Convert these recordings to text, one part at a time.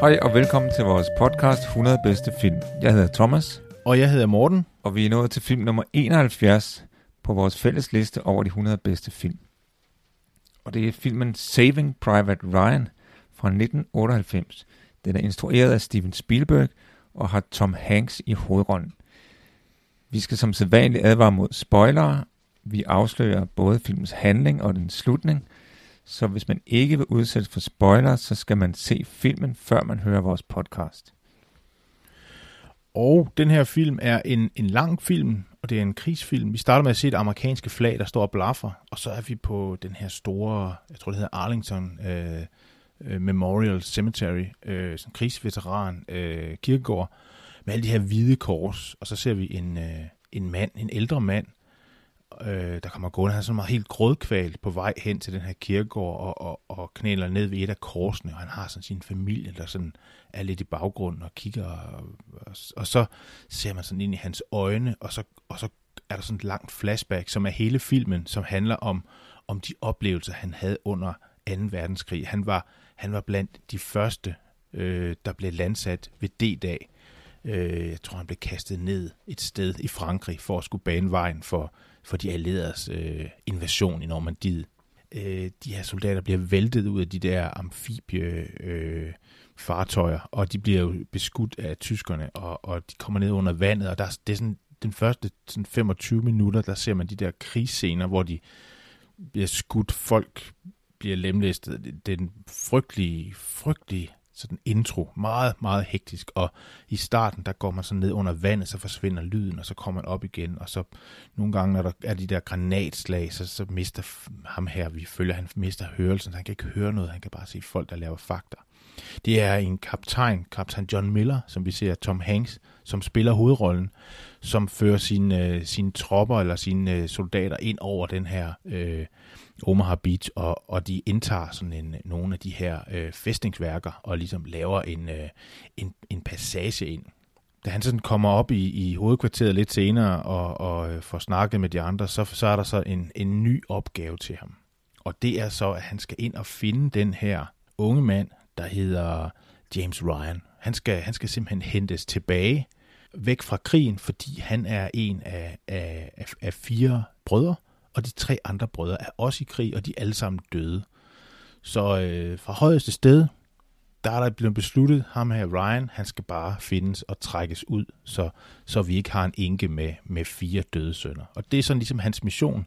Hej og velkommen til vores podcast 100 bedste film. Jeg hedder Thomas, Og jeg hedder Morten. og vi er nået til film nummer 71 på vores fælles liste over de 100 bedste film. Og det er filmen Saving Private Ryan fra 1998. Den er instrueret af Steven Spielberg og har Tom Hanks i hovedrollen. Vi skal som sædvanligt advare mod spoilere. Vi afslører både filmens handling og den slutning. Så hvis man ikke vil udsættes for spoiler, så skal man se filmen, før man hører vores podcast. Og den her film er en, en lang film, og det er en krigsfilm. Vi starter med at se et amerikanske flag, der står og blaffer, og så er vi på den her store, jeg tror det hedder Arlington øh, øh, Memorial Cemetery, øh, sådan en krigsveteran øh, kirkegård, med alle de her hvide kors, og så ser vi en, øh, en mand, en ældre mand, øh, der kommer gående, han er sådan meget helt grådkvalt på vej hen til den her kirkegård og, og, og knæler ned ved et af korsene, og han har sådan sin familie, der sådan er lidt i baggrunden og kigger, og, og, og så ser man sådan ind i hans øjne, og så, og så er der sådan et langt flashback, som er hele filmen, som handler om, om de oplevelser, han havde under 2. verdenskrig. Han var, han var blandt de første, øh, der blev landsat ved D-dag. Øh, jeg tror, han blev kastet ned et sted i Frankrig for at skulle bane vejen for, for de allieredes øh, invasion i Normandiet. Øh, de her soldater bliver væltet ud af de der amfibie øh, fartøjer, og de bliver jo beskudt af tyskerne, og, og de kommer ned under vandet, og der, det er sådan den første sådan 25 minutter, der ser man de der krigsscener, hvor de bliver skudt, folk bliver lemlæstet. Det, det er en frygtelig, frygtelig sådan intro, meget, meget hektisk, og i starten, der går man så ned under vandet, så forsvinder lyden, og så kommer man op igen, og så nogle gange, når der er de der granatslag, så, så mister ham her, vi følger, han mister hørelsen, så han kan ikke høre noget, han kan bare se folk, der laver fakter. Det er en kaptajn, kaptajn John Miller, som vi ser Tom Hanks, som spiller hovedrollen, som fører sine, øh, sine tropper eller sine øh, soldater ind over den her øh, Omaha Beach, og, og de indtager sådan en, nogle af de her øh, fæstningsværker og ligesom laver en, øh, en, en passage ind. Da han sådan kommer op i, i hovedkvarteret lidt senere og, og øh, får snakket med de andre, så, så er der så en, en ny opgave til ham. Og det er så, at han skal ind og finde den her unge mand, der hedder James Ryan. Han skal, han skal simpelthen hentes tilbage væk fra krigen, fordi han er en af, af, af, af fire brødre, og de tre andre brødre er også i krig, og de er alle sammen døde. Så øh, fra højeste sted, der er der blevet besluttet, ham her Ryan, han skal bare findes og trækkes ud, så, så vi ikke har en enke med, med fire døde sønner. Og det er sådan ligesom hans mission,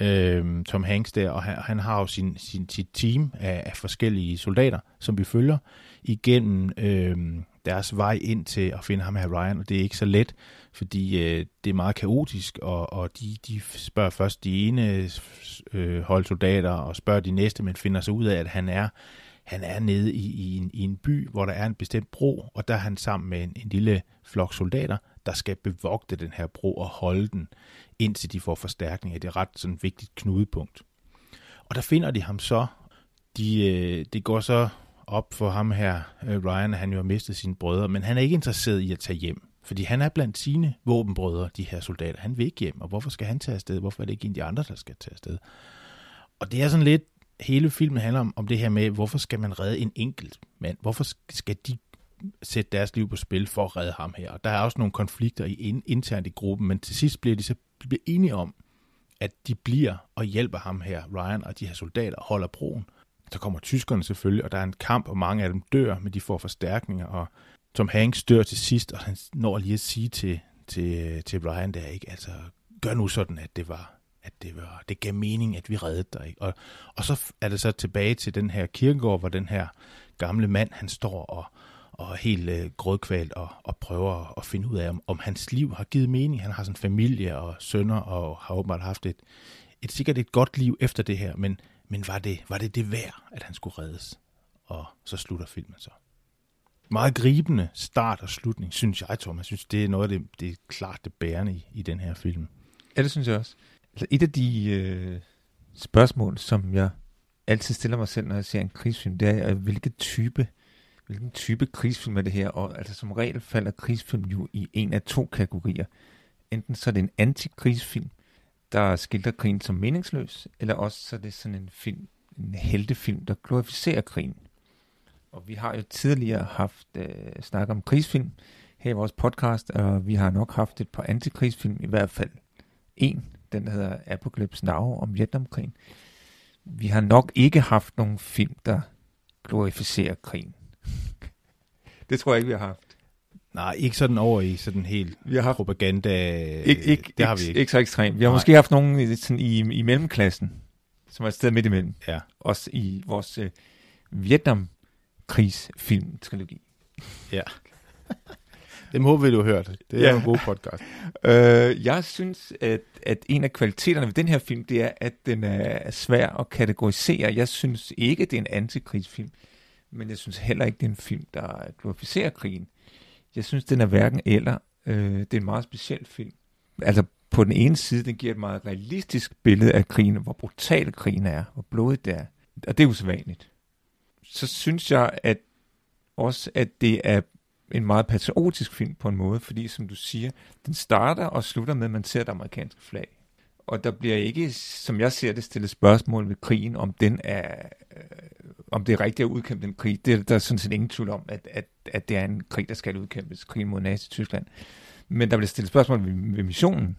øh, Tom Hanks der, og han, han har jo sin, sin, sit team af, af forskellige soldater, som vi følger igennem øh, deres vej ind til at finde ham her Ryan, og det er ikke så let, fordi øh, det er meget kaotisk, og, og de, de spørger først de ene øh, holdsoldater, og spørger de næste, men finder sig ud af, at han er han er nede i, i, en, i en by, hvor der er en bestemt bro, og der er han sammen med en, en lille flok soldater, der skal bevogte den her bro og holde den, indtil de får forstærkning. Det er et ret sådan vigtigt knudepunkt. Og der finder de ham så. De, øh, det går så op for ham her, øh, Ryan, han jo har mistet sine brødre, men han er ikke interesseret i at tage hjem. Fordi han er blandt sine våbenbrødre, de her soldater. Han vil ikke hjem, og hvorfor skal han tage afsted? Hvorfor er det ikke en af de andre, der skal tage afsted? Og det er sådan lidt, hele filmen handler om, om det her med, hvorfor skal man redde en enkelt mand? Hvorfor skal de sætte deres liv på spil for at redde ham her? Og der er også nogle konflikter i, internt i gruppen, men til sidst bliver de så bliver enige om, at de bliver og hjælper ham her, Ryan og de her soldater, holder broen. Så kommer tyskerne selvfølgelig, og der er en kamp, og mange af dem dør, men de får forstærkninger, og Tom Hanks dør til sidst, og han når lige at sige til, til, til Brian der, ikke? Altså, gør nu sådan, at det var, at det var, det gav mening, at vi reddede dig. Ikke? Og, og så er det så tilbage til den her kirkegård, hvor den her gamle mand, han står og, og er helt øh, grødkvalt og, og prøver at finde ud af, om, om hans liv har givet mening. Han har sådan familie og sønner, og har åbenbart haft et, et sikkert et godt liv efter det her, men, men var, det, var det det værd, at han skulle reddes? Og så slutter filmen så. Meget gribende start og slutning, synes jeg, Thomas. Jeg synes, det er noget af det, det er klart det bærende i, i den her film. Ja, det synes jeg også. Altså, et af de øh, spørgsmål, som jeg altid stiller mig selv, når jeg ser en krigsfilm, det er, øh, hvilke type, hvilken type krigsfilm er det her? Og altså som regel falder krigsfilm jo i en af to kategorier. Enten så er det en antikrigsfilm, der skildrer krigen som meningsløs, eller også så er det sådan en film, en heltefilm, der glorificerer krigen. Og vi har jo tidligere haft øh, snak om krigsfilm her i vores podcast, og vi har nok haft et par antikrigsfilm, i hvert fald en, den der hedder Apocalypse Now om Vietnamkrigen. Vi har nok ikke haft nogen film, der glorificerer krigen. det tror jeg ikke, vi har haft. Nej, ikke sådan over i sådan helt Vi har haft propaganda. ikke, ikke, det har vi ikke. ikke så ekstremt. Vi har Nej. måske haft nogen i, sådan i, i mellemklassen, som er et sted midt imellem. Ja. Også i vores øh, Vietnam-krigsfilm-trilogi. Dem håber vi, du har hørt. Det er Ja. ja. en god podcast. Øh, jeg synes, at, at en af kvaliteterne ved den her film, det er, at den er svær at kategorisere. Jeg synes ikke, det er en antikrigsfilm, men jeg synes heller ikke, det er en film, der glorificerer krigen. Jeg synes, den er hverken eller. Øh, det er en meget speciel film. Altså, på den ene side, den giver et meget realistisk billede af krigen, hvor brutal krigen er, hvor blodigt det er. Og det er usædvanligt. Så synes jeg, at også, at det er en meget patriotisk film på en måde, fordi som du siger, den starter og slutter med, at man ser det amerikanske flag. Og der bliver ikke, som jeg ser det, stillet spørgsmål ved krigen, om den er, øh, om det er rigtigt at udkæmpe den krig. Det er der er sådan set ingen tvivl om, at, at, at det er en krig, der skal udkæmpes, krigen mod Nazi-Tyskland. Men der bliver stillet spørgsmål ved, ved missionen.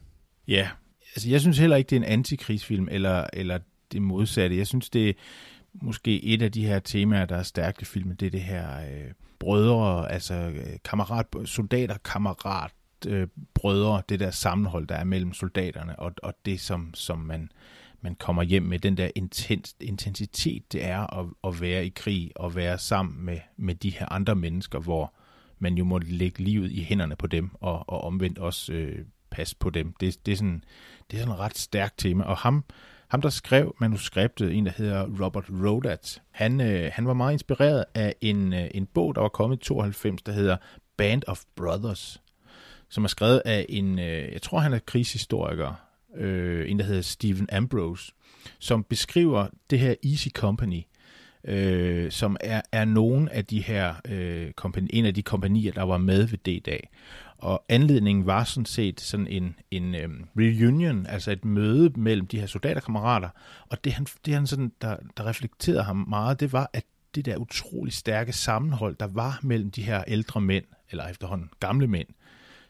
Ja, altså jeg synes heller ikke, det er en antikrigsfilm, eller, eller det modsatte. Jeg synes, det er måske et af de her temaer, der er stærkt i filmen, det er det her øh, brødre, altså øh, kammerat, soldater, kammerat, øh, brødre, det der sammenhold, der er mellem soldaterne, og, og det, som, som man, man kommer hjem med, den der intens, intensitet, det er at, at være i krig, og være sammen med, med de her andre mennesker, hvor man jo må lægge livet i hænderne på dem, og, og omvendt også øh, passe på dem. Det, det, er sådan, det er sådan et ret stærkt tema, og ham, ham der skrev manuskriptet, en der hedder Robert Rodat, han, øh, han var meget inspireret af en, øh, en bog, der var kommet i 92, der hedder Band of Brothers, som er skrevet af en, øh, jeg tror han er krigshistoriker, øh, en der hedder Stephen Ambrose, som beskriver det her Easy Company, øh, som er, er nogen af de her øh, kompani, en af de kompanier, der var med ved D-dag. Og anledningen var sådan set sådan en, en øh, reunion, altså et møde mellem de her soldaterkammerater. Og det han, det han sådan, der, der reflekterede ham meget, det var, at det der utrolig stærke sammenhold, der var mellem de her ældre mænd, eller efterhånden gamle mænd,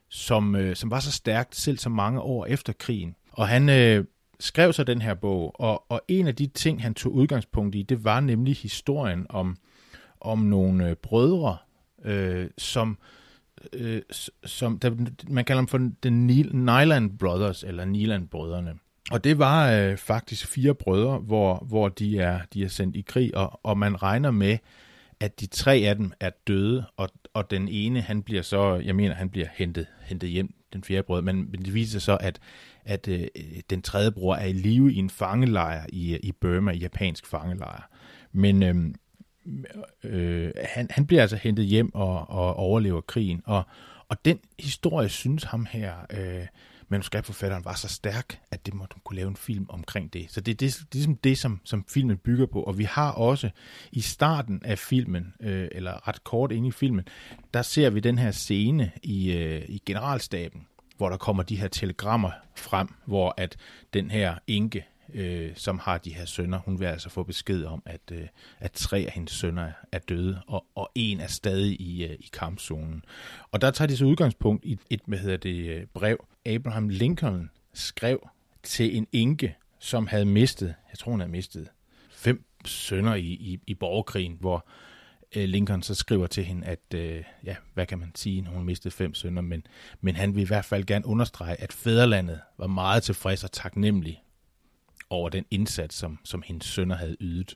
som, øh, som var så stærkt selv så mange år efter krigen. Og han øh, skrev så den her bog, og, og en af de ting, han tog udgangspunkt i, det var nemlig historien om, om nogle øh, brødre, øh, som, øh, som der, man kalder dem for den Nyland Brothers, eller Nyland-brødrene. Og det var øh, faktisk fire brødre, hvor, hvor de, er, de er sendt i krig, og, og man regner med, at de tre af dem er døde, og, og den ene, han bliver så, jeg mener, han bliver hentet, hentet hjem, den fjerde bror, men, men det viser sig så, at, at øh, den tredje bror er i live i en fangelejr i, øh, i Burma, i japansk fangelejr. Men øh, øh, han, han bliver altså hentet hjem og, og overlever krigen, og, og den historie synes ham her, øh, manuskriptforfatteren var så stærk, at det måtte kunne lave en film omkring det. Så det, det, det er ligesom det, som, som filmen bygger på. Og vi har også i starten af filmen, øh, eller ret kort inde i filmen, der ser vi den her scene i, øh, i generalstaben, hvor der kommer de her telegrammer frem, hvor at den her enke, øh, som har de her sønner, hun vil altså få besked om, at, øh, at tre af hendes sønner er døde, og, og en er stadig i, øh, i kampzonen. Og der tager de så udgangspunkt i et hvad hedder det, øh, brev, Abraham Lincoln skrev til en enke, som havde mistet, jeg tror hun havde mistet, fem sønner i, i, i borgerkrigen, hvor øh, Lincoln så skriver til hende, at øh, ja, hvad kan man sige, når hun mistede fem sønner, men, men han vil i hvert fald gerne understrege, at fædrelandet var meget tilfreds og taknemmelig over den indsats, som, som hendes sønner havde ydet.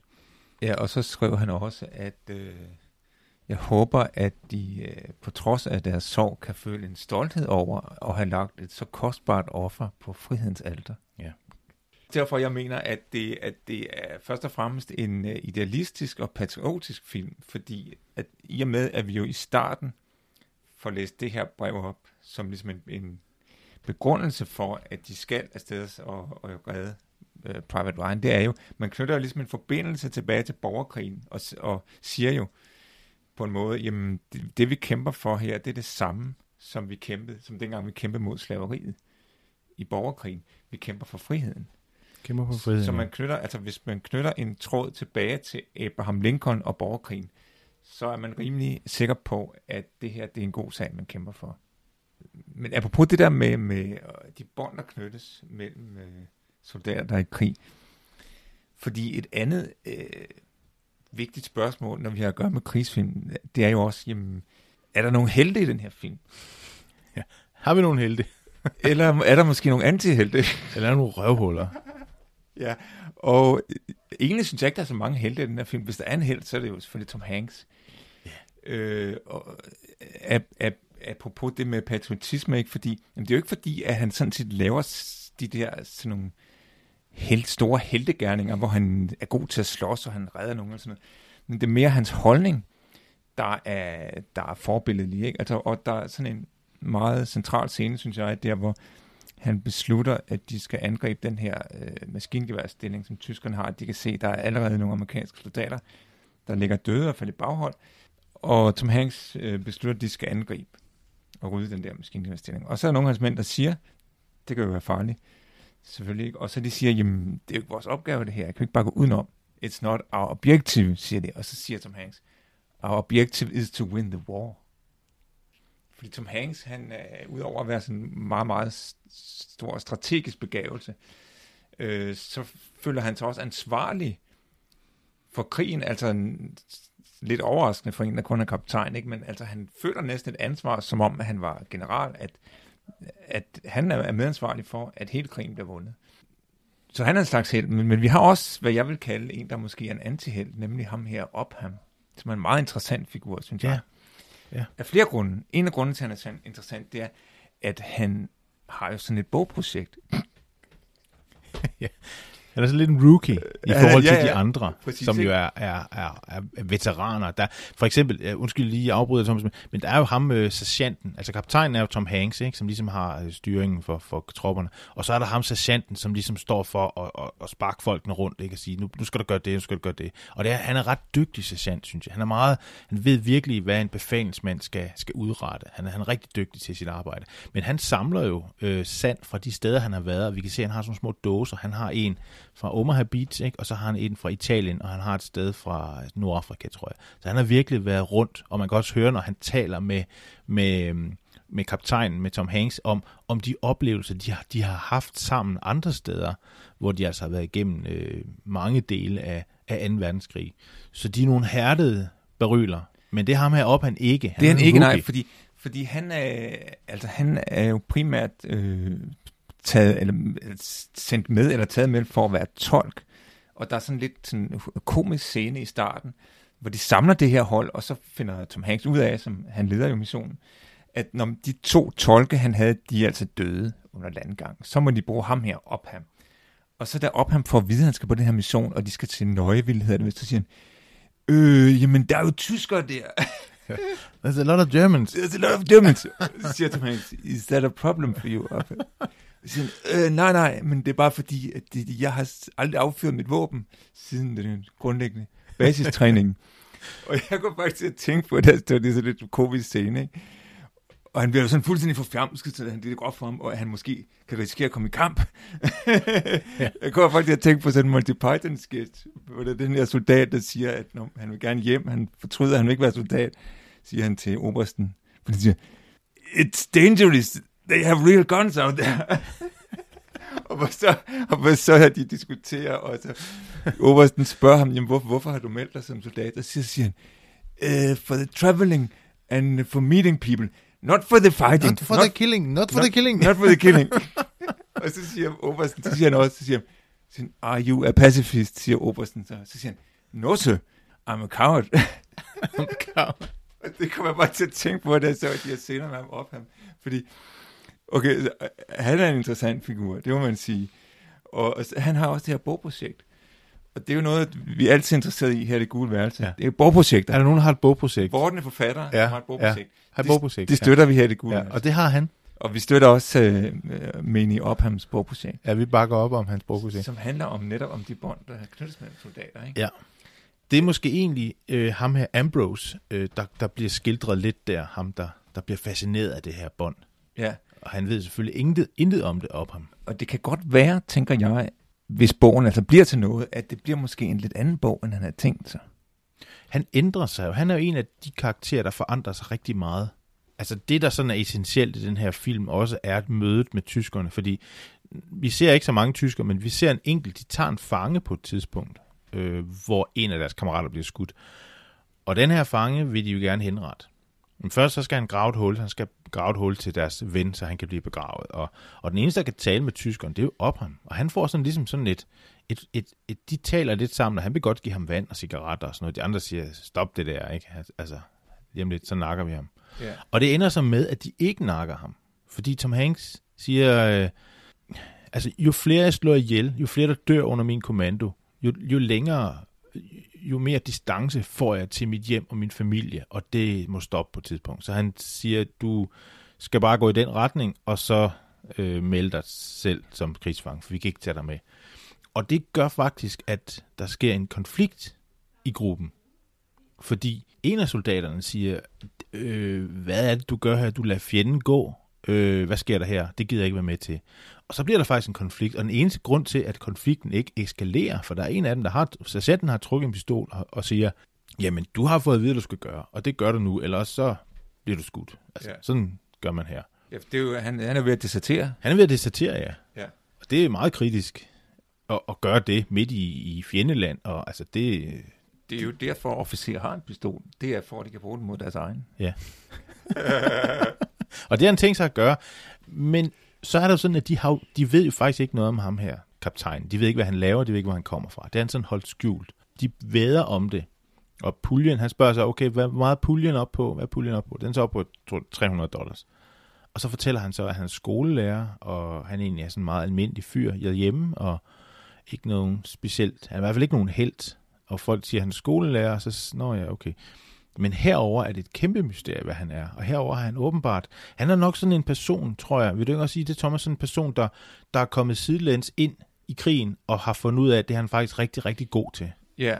Ja, og så skrev han også, at øh, jeg håber, at de øh, på trods af deres sorg kan føle en stolthed over at have lagt et så kostbart offer på frihedens alter. Derfor jeg mener, at det, at det er først og fremmest en uh, idealistisk og patriotisk film, fordi at i og med, at vi jo i starten får læst det her brev op, som ligesom en, en begrundelse for, at de skal afsted og, og redde uh, Private Ryan, det er jo, man knytter jo ligesom en forbindelse tilbage til borgerkrigen, og, og siger jo på en måde, jamen det, det vi kæmper for her, det er det samme, som vi kæmpede, som dengang vi kæmpede mod slaveriet i borgerkrigen. Vi kæmper for friheden. Kæmper for friheden. Så man knytter, altså hvis man knytter en tråd tilbage til Abraham Lincoln og borgerkrigen, så er man rimelig sikker på, at det her det er en god sag, man kæmper for. Men apropos det der med, med de bånd, der knyttes mellem øh, soldater, der er i krig, fordi et andet øh, vigtigt spørgsmål, når vi har at gøre med krigsfilm, det er jo også, jamen, er der nogen helte i den her film? Ja. Har vi nogen helte? Eller er der måske nogle antihelte? Eller er der nogle røvhuller? ja, og egentlig synes jeg ikke, der er så mange helte i den her film. Hvis der er en held, så er det jo selvfølgelig Tom Hanks. Ja. Øh, og, ap, ap, apropos det med patriotisme, ikke? Fordi, jamen, det er jo ikke fordi, at han sådan set laver de der sådan nogle held, store heltegærninger, hvor han er god til at slås, og han redder nogen og sådan noget. Men det er mere hans holdning, der er, der er forbilledelig. Ikke? Altså, og der er sådan en meget central scene, synes jeg, der hvor han beslutter, at de skal angribe den her øh, maskingeværstilling, som tyskerne har. De kan se, at der er allerede nogle amerikanske soldater, der ligger døde og falder i baghold. Og Tom Hanks øh, beslutter, at de skal angribe og rydde den der maskingeværstilling. Og så er nogle af hans mænd, der siger, det kan jo være farligt. Selvfølgelig ikke. Og så de siger, jamen, det er jo ikke vores opgave det her. Jeg kan ikke bare gå udenom. It's not our objective, siger de. Og så siger Tom Hanks, our objective is to win the war. Fordi Tom Hanks, han er udover at være sådan en meget, meget stor strategisk begavelse, øh, så føler han sig også ansvarlig for krigen, altså en, lidt overraskende for en, der kun er kaptajn, ikke? men altså han føler næsten et ansvar, som om at han var general, at, at han er medansvarlig for, at hele krigen bliver vundet. Så han er en slags held, men, men vi har også, hvad jeg vil kalde en, der måske er en antiheld, nemlig ham her, Opham, som er en meget interessant figur, synes jeg. Ja. Af flere grunde. En af grunden til, at han er interessant, det er, at han har jo sådan et bogprojekt. ja. Han er så lidt en rookie i forhold til ja, ja, de andre, præcis, som jo er, er, er, er veteraner. Der, for eksempel, undskyld lige afbryder Thomas, men der er jo ham, uh, sergeanten, altså kaptajnen er jo Tom Hanks, ikke, som ligesom har uh, styringen for, for tropperne, og så er der ham, sergeanten, som ligesom står for at, at, at sparke folkene rundt, ikke, og sige, nu, nu skal du gøre det, nu skal du gøre det. Og det er, han er ret dygtig sergeant, synes jeg. Han er meget, han ved virkelig, hvad en befalingsmand skal, skal udrette. Han er, han er rigtig dygtig til sit arbejde. Men han samler jo uh, sand fra de steder, han har været, og vi kan se, at han har sådan små dåser. Han har en fra Omaha Beach, ikke? og så har han en fra Italien, og han har et sted fra Nordafrika, tror jeg. Så han har virkelig været rundt, og man kan også høre, når han taler med, med, med kaptajnen, med Tom Hanks, om, om de oplevelser, de har, de har haft sammen andre steder, hvor de altså har været igennem øh, mange dele af, af 2. verdenskrig. Så de er nogle hærdede beryler, men det har han op, han ikke. Han det er han ikke, nej, fordi, fordi han, er, altså, han er jo primært øh, taget, eller sendt med, eller taget med for at være tolk. Og der er sådan lidt sådan komisk scene i starten, hvor de samler det her hold, og så finder Tom Hanks ud af, som han leder jo missionen, at når de to tolke, han havde, de er altså døde under landgang, så må de bruge ham her, op ham. Og så der op ham for at vide, at han skal på den her mission, og de skal til Nøjeville, hedder det, så siger han, øh, jamen der er jo tyskere der. There's a lot of Germans. There's a lot of Germans. Siger Tom Hanks, is that a problem for you? Siger, øh, nej, nej, men det er bare fordi, at det, jeg har aldrig affyret mit våben siden den grundlæggende basistræning. og jeg går faktisk til at tænke på, at det er så lidt komisk scene, ikke? Og han bliver jo sådan fuldstændig forfjamsket, så det er godt for ham, og at han måske kan risikere at komme i kamp. ja. Jeg kommer faktisk til at tænke på sådan en Monty Python sketch, hvor der er den her soldat, der siger, at når han vil gerne hjem, han fortryder, at han vil ikke være soldat, siger han til obersten. For han siger, it's dangerous, they have real guns out there. og så, og så har de diskuterer, og så Obersten spørger ham, jamen, hvor, hvorfor har du meldt dig som soldat? Og så siger han, uh, for the traveling and for meeting people, not for the fighting. Not for not, the killing, not for not, the killing. Not for the killing. og så siger Obersten, så siger han også, så siger han, siger, are you a pacifist, siger Obersten. Så, så siger han, no sir, I'm a coward. I'm a coward. og det kommer jeg bare til at tænke på, da jeg så de her scener med ham op ham. Fordi Okay, han er en interessant figur, det må man sige. Og, og han har også det her bogprojekt. Og det er jo noget, vi er altid interesseret i her i det gule værelse. Ja. Det er bogprojekter. Er der nogen, der har et bogprojekt? Vorten er forfatter, Ja, ja, har et bogprojekt. Har et Det- bogprojekt? Det støtter vi her i det gule ja. værelse. ja. Og det har han. Og vi støtter også øh, øh, Mini Ophams bogprojekt, Ja, vi bakker op om hans bogprojekt. som handler om netop om de bånd, der knyttes mellem soldater. Ikke? Ja. Det er måske egentlig øh, ham her, Ambrose, øh, der, der bliver skildret lidt der, ham der, der bliver fascineret af det her bånd. ja. Og han ved selvfølgelig intet, intet om det op ham. Og det kan godt være, tænker jeg, hvis bogen altså bliver til noget, at det bliver måske en lidt anden bog, end han havde tænkt sig. Han ændrer sig jo. Han er jo en af de karakterer, der forandrer sig rigtig meget. Altså det, der sådan er essentielt i den her film, også er et mødet med tyskerne, fordi vi ser ikke så mange tyskere, men vi ser en enkelt, de tager en fange på et tidspunkt, øh, hvor en af deres kammerater bliver skudt. Og den her fange vil de jo gerne henrette. Men først så skal han grave et hul, han skal grave et hul til deres ven, så han kan blive begravet. Og, og den eneste, der kan tale med tyskeren, det er jo op ham. Og han får sådan ligesom sådan et, et, et, et, de taler lidt sammen, og han vil godt give ham vand og cigaretter og sådan noget. De andre siger, stop det der, ikke? Altså, hjem lidt, så nakker vi ham. Ja. Og det ender så med, at de ikke nakker ham. Fordi Tom Hanks siger, øh, altså jo flere jeg slår ihjel, jo flere der dør under min kommando, jo, jo længere, jo mere distance får jeg til mit hjem og min familie, og det må stoppe på et tidspunkt. Så han siger, du skal bare gå i den retning, og så øh, melde dig selv som krigsfang, for vi kan ikke tage dig med. Og det gør faktisk, at der sker en konflikt i gruppen. Fordi en af soldaterne siger, øh, hvad er det, du gør her? Du lader fjenden gå. Øh, hvad sker der her? Det gider jeg ikke være med til. Og så bliver der faktisk en konflikt, og den eneste grund til, at konflikten ikke eskalerer, for der er en af dem, der har, sergeanten har trukket en pistol og, og siger, jamen, du har fået at vide, hvad du skal gøre, og det gør du nu, eller så bliver du skudt. Altså, ja. Sådan gør man her. Ja, det er jo, han, han er ved at desertere. Han er ved at desertere, ja. Ja. Og det er meget kritisk at, at gøre det midt i, i fjendeland, og altså det, Det er jo derfor, at officerer har en pistol. Det er for, at de kan bruge den mod deres egen. Ja. og det har han tænkt sig at gøre. Men så er det jo sådan, at de, har, de ved jo faktisk ikke noget om ham her, kaptajnen. De ved ikke, hvad han laver, de ved ikke, hvor han kommer fra. Det er han sådan holdt skjult. De væder om det. Og puljen, han spørger sig, okay, hvad hvor meget er puljen op på? Hvad er puljen op på? Den er så op på 300 dollars. Og så fortæller han så, at han er skolelærer, og han egentlig er sådan en meget almindelig fyr hjemme, og ikke nogen specielt, han er i hvert fald ikke nogen held. Og folk siger, at han er skolelærer, og så, nå ja, okay. Men herover er det et kæmpe mysterie, hvad han er. Og herover har han åbenbart... Han er nok sådan en person, tror jeg. Vil du ikke også sige det, Thomas? Sådan en person, der, der er kommet sidelæns ind i krigen, og har fundet ud af, at det er han faktisk rigtig, rigtig god til. Ja,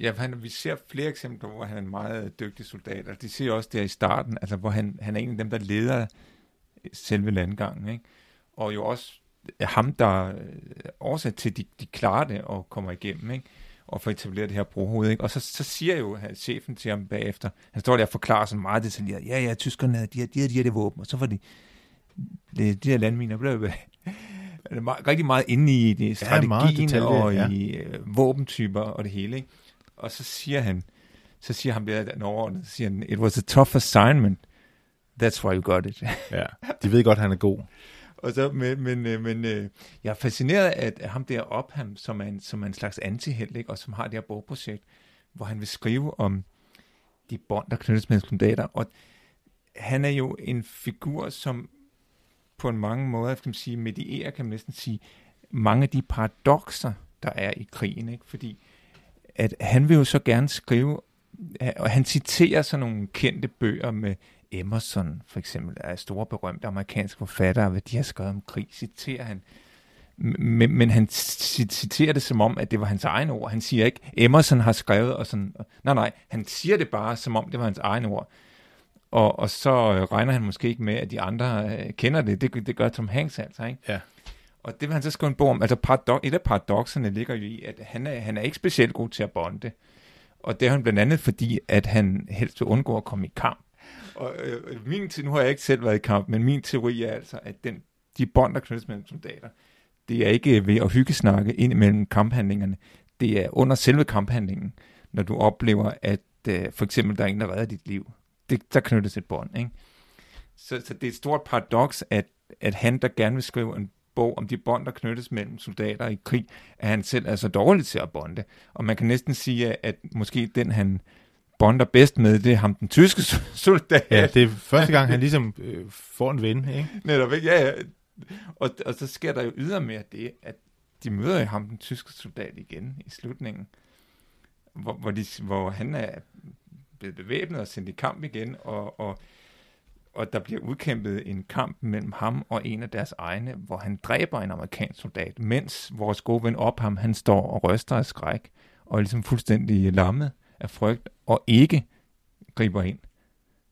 ja han, vi ser flere eksempler, hvor han er en meget dygtig soldat. Og de ser også der i starten, altså, hvor han, han er en af dem, der leder selve landgangen. Ikke? Og jo også ham, der øh, er årsag til, at de, de klarer det og kommer igennem. Ikke? Og får etableret det her brohoved. Ikke? Og så, så siger jo han, chefen til ham bagefter, han står der og forklarer sådan meget detaljeret, ja, ja, tyskerne, de har de har de, har de våben, og så får de de, de her landminer, er meget, rigtig meget inde i det, Ja, strategien detaljeret, og ja. i øh, våbentyper og det hele. Ikke? Og så siger han, så siger han der den overordnede, så siger han, it was a tough assignment, that's why you got it. Ja. De ved godt, han er god. Og så, men, men, øh, men øh, jeg er fascineret af at ham der op, ham, som er en, som er en slags antihelt, ikke? og som har det her bogprojekt, hvor han vil skrive om de bånd, der knyttes med soldater. Og han er jo en figur, som på en mange måder, kan man sige, medierer, kan man næsten sige, mange af de paradoxer, der er i krigen. Ikke? Fordi at han vil jo så gerne skrive, og han citerer sådan nogle kendte bøger med Emerson, for eksempel, er store berømte amerikanske forfattere, hvad de har skrevet om krig, citerer han. Men, men han citerer det som om, at det var hans egen ord. Han siger ikke, Emerson har skrevet, og sådan. Nej, nej, han siger det bare, som om det var hans egen ord. Og, og så regner han måske ikke med, at de andre øh, kender det. det. Det gør Tom Hanks altså, ikke? Ja. Og det vil han så skrive en bog om. Altså, paradox, et af paradoxerne ligger jo i, at han er, han er ikke specielt god til at bonde. Og det er han blandt andet, fordi at han helst vil undgå at komme i kamp. Og øh, øh min, nu har jeg ikke selv været i kamp, men min teori er altså, at den, de bånd, der knyttes mellem soldater, det er ikke ved at hyggesnakke ind imellem kamphandlingerne. Det er under selve kamphandlingen, når du oplever, at øh, for eksempel der er en, der redder dit liv. Det, der knyttes et bånd. Ikke? Så, så det er et stort paradoks, at, at han, der gerne vil skrive en bog om de bånd, der knyttes mellem soldater i krig, at han selv er så dårlig til at bonde. Og man kan næsten sige, at måske den, han bonder bedst med, det er ham, den tyske soldat. Ja, det er første gang, han ligesom øh, får en ven, ikke? Netop, ikke? Ja, ja. Og, og så sker der jo ydermere det, at de møder jo ham, den tyske soldat, igen i slutningen, hvor, hvor, de, hvor han er blevet bevæbnet og sendt i kamp igen, og, og, og der bliver udkæmpet en kamp mellem ham og en af deres egne, hvor han dræber en amerikansk soldat, mens vores gode ven op ham, han står og ryster af skræk, og er ligesom fuldstændig lammet af frygt, og ikke griber ind.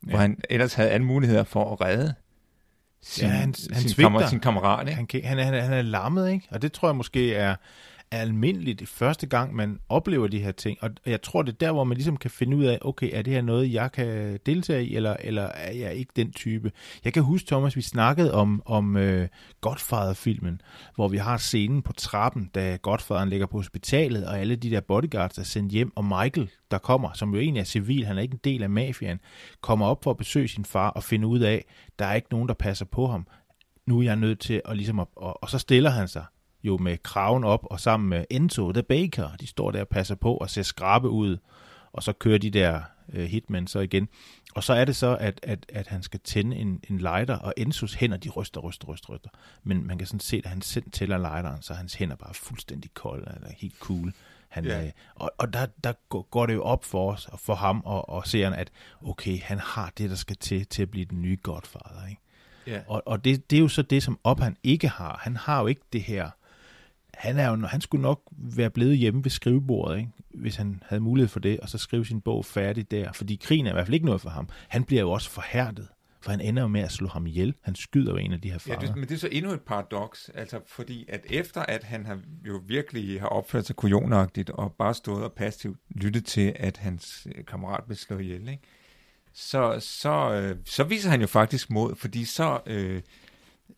Ja. Hvor han ellers havde alle muligheder for at redde sin, Ja, han- han sin, svigter. kammer, sin kammerat. Ikke? Han, kan, han, er, han er lammet, ikke? Og det tror jeg måske er, er almindeligt det første gang, man oplever de her ting. Og jeg tror, det er der, hvor man ligesom kan finde ud af, okay, er det her noget, jeg kan deltage i, eller, eller er jeg ikke den type? Jeg kan huske, Thomas, vi snakkede om, om øh, Godfather-filmen, hvor vi har scenen på trappen, da Godfatheren ligger på hospitalet, og alle de der bodyguards er sendt hjem, og Michael, der kommer, som jo egentlig er civil, han er ikke en del af mafiaen, kommer op for at besøge sin far og finde ud af, der er ikke nogen, der passer på ham nu er jeg nødt til at ligesom at, og, og så stiller han sig jo med kraven op, og sammen med Enzo, the baker, de står der og passer på og ser skrabe ud, og så kører de der øh, hitmen så igen. Og så er det så, at, at, at han skal tænde en, en lighter, og Enzos hænder, de ryster, ryster, ryster, ryster. Men man kan sådan se, at han selv tæller lighteren, så hans hænder bare fuldstændig kolde, eller helt cool. Han, Ja. øh, og og der, der går- går det jo op for os, og for ham og, og seeren, at okay, han har det, der skal til, til at blive den nye Godfather, ikke? Ja. Og, og det, det er jo så det, som op han ikke har. Han har jo ikke det her. Han, er jo, han skulle nok være blevet hjemme ved skrivebordet, ikke? hvis han havde mulighed for det, og så skrive sin bog færdig der. Fordi krigen er i hvert fald ikke noget for ham. Han bliver jo også forhærdet, for han ender jo med at slå ham ihjel. Han skyder jo en af de her Ja, fanger. det, men det er så endnu et paradoks, altså fordi at efter at han har jo virkelig har opført sig kujonagtigt og bare stået og passivt lyttet til, at hans øh, kammerat blev slået ihjel, ikke? Så, så, øh, så viser han jo faktisk mod, fordi så øh,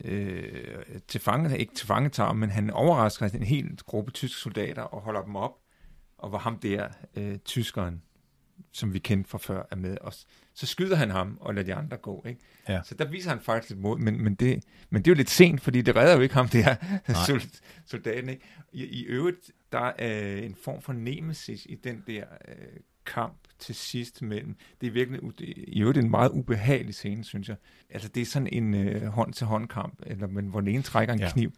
øh, til fange, ikke til fange tager, men han overrasker en hel gruppe tyske soldater og holder dem op, og hvor ham der, øh, tyskeren, som vi kendte fra før, er med os. Så skyder han ham og lader de andre gå, ikke? Ja. Så der viser han faktisk lidt mod, men, men, det, men det er jo lidt sent, fordi det redder jo ikke ham der sol- soldaten, ikke? I, I øvrigt, der er en form for nemesis i den der øh, kamp til sidst mellem, det er virkelig, i øvrigt en meget ubehagelig scene, synes jeg. Altså det er sådan en øh, hånd-til-hånd kamp, eller, men hvor den ene trækker en ja. kniv,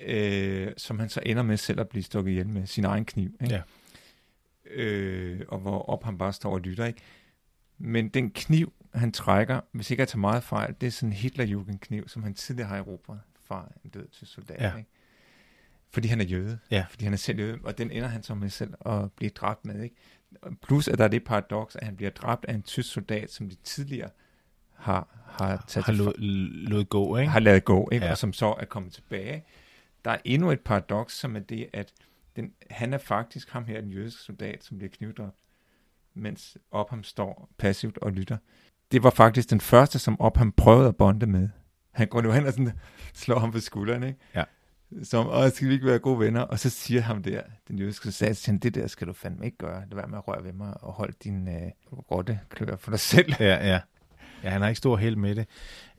øh, som han så ender med selv at blive stukket ihjel med sin egen kniv, ikke? Ja. øh, og hvor op han bare står og lytter, ikke? Men den kniv, han trækker, hvis ikke jeg tager meget fejl, det er sådan en Hitlerjugend-kniv, som han tidligere har erobret fra en død til soldat, Ja. ikke? Fordi han er jøde. Ja. Fordi han er selv jøde, og den ender han så med selv at blive dræbt med, ikke? Plus, at der er det paradoks, at han bliver dræbt af en tysk soldat, som de tidligere har, har taget har lod, lod gå, ikke? har lavet gå, ikke? Ja. og som så er kommet tilbage. Der er endnu et paradoks, som er det, at den, han er faktisk ham her, den jødiske soldat, som bliver knivdræbt, mens Opham står passivt og lytter. Det var faktisk den første, som Opham prøvede at bonde med. Han går nu hen og sådan, slår ham på skulderen, ikke? Ja. Som, åh, skal vi ikke være gode venner? Og så siger ham der, den jødiske soldat, siger, det der skal du fandme ikke gøre. Lad være med at røre ved mig og hold din øh, rotte klør for dig selv. Ja, ja. Ja, han har ikke stor held med det.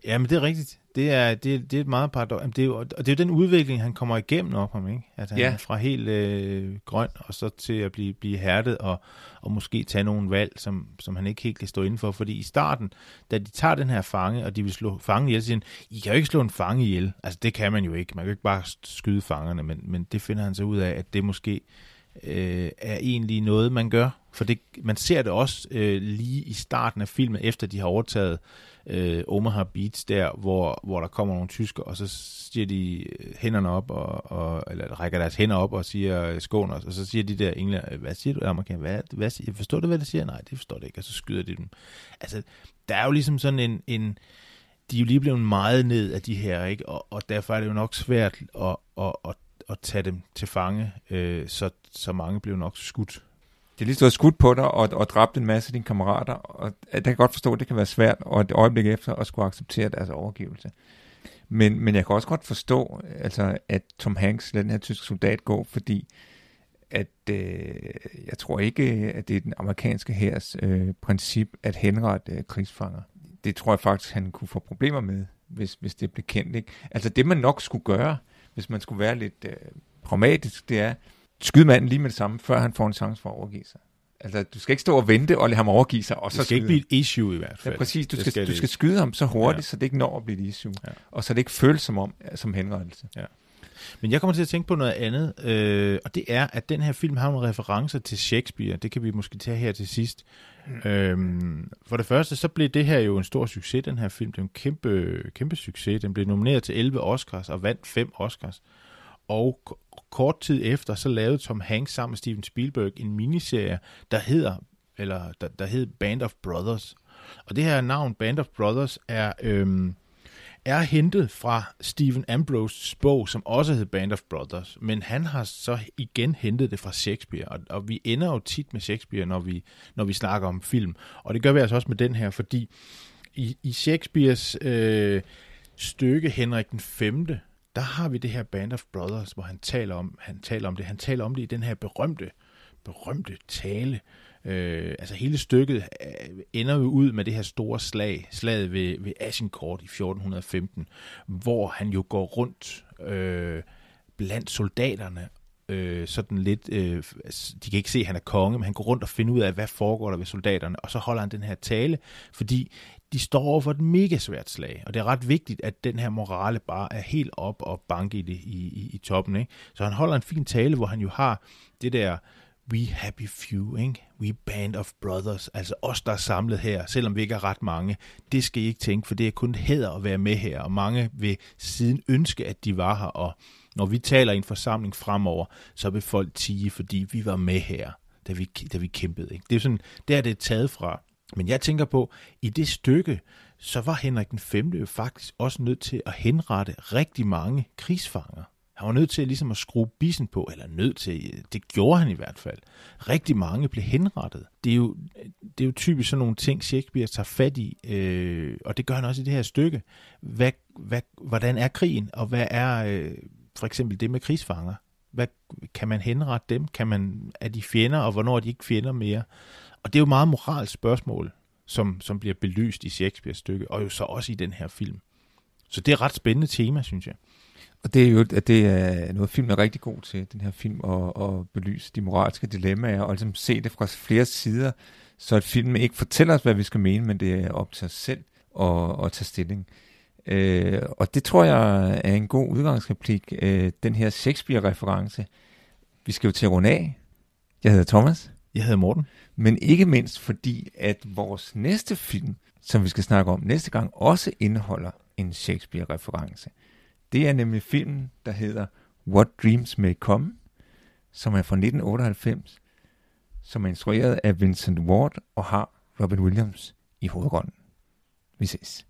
Ja, men det er rigtigt. Det er, det, det er et meget paradoks. Det er jo, og det er jo den udvikling, han kommer igennem op ham, ikke? At han Ja. er fra helt øh, grøn, og så til at blive, blive hærdet, og, og måske tage nogle valg, som, som han ikke helt kan stå inden for. Fordi i starten, da de tager den her fange, og de vil slå fangen ihjel, så siger han, I kan jo ikke slå en fange ihjel. Altså, det kan man jo ikke. Man kan jo ikke bare skyde fangerne, men, men det finder han så ud af, at det måske øh, er egentlig noget, man gør. For det, man ser det også øh, lige i starten af filmen, efter de har overtaget øh, Omaha Beach der, hvor, hvor der kommer nogle tysker, og så siger de øh, hænderne op, og, og, eller rækker deres hænder op og siger øh, skån os, og så siger de der englænder, øh, hvad siger du, amerikaner, hvad, hvad siger, forstår du, hvad det siger? Nej, det forstår det ikke, og så skyder de dem. Altså, der er jo ligesom sådan en, en de er jo lige blevet meget ned af de her, ikke? Og, og derfor er det jo nok svært at, at, at, at tage dem til fange, øh, så, så mange blev nok skudt. Det er lige stået skudt på dig og, og dræbt en masse af dine kammerater, og der kan jeg godt forstå, at det kan være svært, og et øjeblik efter at skulle acceptere deres overgivelse. Men, men jeg kan også godt forstå, altså, at Tom Hanks lader den her tyske soldat gå, fordi at øh, jeg tror ikke, at det er den amerikanske hærs øh, princip at henrette øh, krigsfanger. Det tror jeg faktisk, han kunne få problemer med, hvis, hvis det blev kendt. Ikke? Altså det, man nok skulle gøre, hvis man skulle være lidt øh, pragmatisk, det er, skyde manden lige med det samme, før han får en chance for at overgive sig. Altså, du skal ikke stå og vente og lade ham overgive sig, og så Det skal ikke skyde blive et issue i hvert fald. Ja, præcis. Du skal, skal du skal ikke. skyde ham så hurtigt, Ja. så det ikke når at blive et issue. Ja. Og så det ikke føles som om som henrettelse. Ja. Men jeg kommer til at tænke på noget andet, øh, og det er, at den her film har nogle referencer til Shakespeare. Det kan vi måske tage her til sidst. Mm. Øhm, for det første, så blev det her jo en stor succes, den her film. Det er en kæmpe, kæmpe succes. Den blev nomineret til 11 Oscars og vandt 5 Oscars. Og kort tid efter, så lavede Tom Hanks sammen med Steven Spielberg en miniserie, der hedder, eller der, der hed Band of Brothers. Og det her navn, Band of Brothers, er, øhm, er hentet fra Stephen Ambrose's bog, som også hed Band of Brothers, men han har så igen hentet det fra Shakespeare, og, og vi ender jo tit med Shakespeare, når vi, når vi snakker om film, og det gør vi altså også med den her, fordi i, i Shakespeares øh, stykke Henrik den 5., der har vi det her Band of Brothers, hvor han taler om, han taler om det, han taler om det i den her berømte, berømte tale, Øh, altså hele stykket øh, ender jo ud med det her store slag, slaget ved, ved Agincourt i 1415, hvor han jo går rundt øh, blandt soldaterne øh, sådan lidt, øh, altså, de kan ikke se, at han er konge, men han går rundt og finder ud af, hvad foregår der ved soldaterne, og så holder han den her tale, fordi de står over for et mega svært slag, og det er ret vigtigt, at den her morale bare er helt op og banke i, det, i, i, i toppen. Ikke? Så han holder en fin tale, hvor han jo har det der we happy few, ikke? we band of brothers, altså os, der er samlet her, selvom vi ikke er ret mange. Det skal I ikke tænke, for det er kun hæder at være med her, og mange vil siden ønske, at de var her, og når vi taler i en forsamling fremover, så vil folk tige, fordi vi var med her, da vi, da vi kæmpede. Ikke? Det er sådan, der er det taget fra. Men jeg tænker på, i det stykke, så var Henrik den 5. jo faktisk også nødt til at henrette rigtig mange krigsfanger. Han var nødt til ligesom at skrue bissen på, eller nødt til, det gjorde han i hvert fald. Rigtig mange blev henrettet. Det er jo, det er jo typisk sådan nogle ting, Shakespeare tager fat i, øh, og det gør han også i det her stykke. Hvad, hvad, hvordan er krigen, og hvad er øh, for eksempel det med krigsfanger? Hvad, kan man henrette dem? Kan man, er de fjender, og hvornår er de ikke fjender mere? Og det er jo meget moralsk spørgsmål, som, som bliver belyst i Shakespeares stykke, og jo så også i den her film. Så det er et ret spændende tema, synes jeg. Og det er jo at det er noget, film er rigtig god til, den her film, at, at belyse de moralske dilemmaer, og ligesom se det fra flere sider, så at filmen ikke fortæller os, hvad vi skal mene, men det er op til os selv at, at tage stilling. Øh, og det tror jeg er en god udgangsreplik, øh, den her Shakespeare-reference. Vi skal jo til at runde af. Jeg hedder Thomas. Jeg hedder Morten. Men ikke mindst fordi, at vores næste film, som vi skal snakke om næste gang, også indeholder en Shakespeare-reference. Det er nemlig filmen, der hedder What Dreams May Come, som er fra 1998, som er instrueret af Vincent Ward og har Robin Williams i hovedrollen. Vi ses.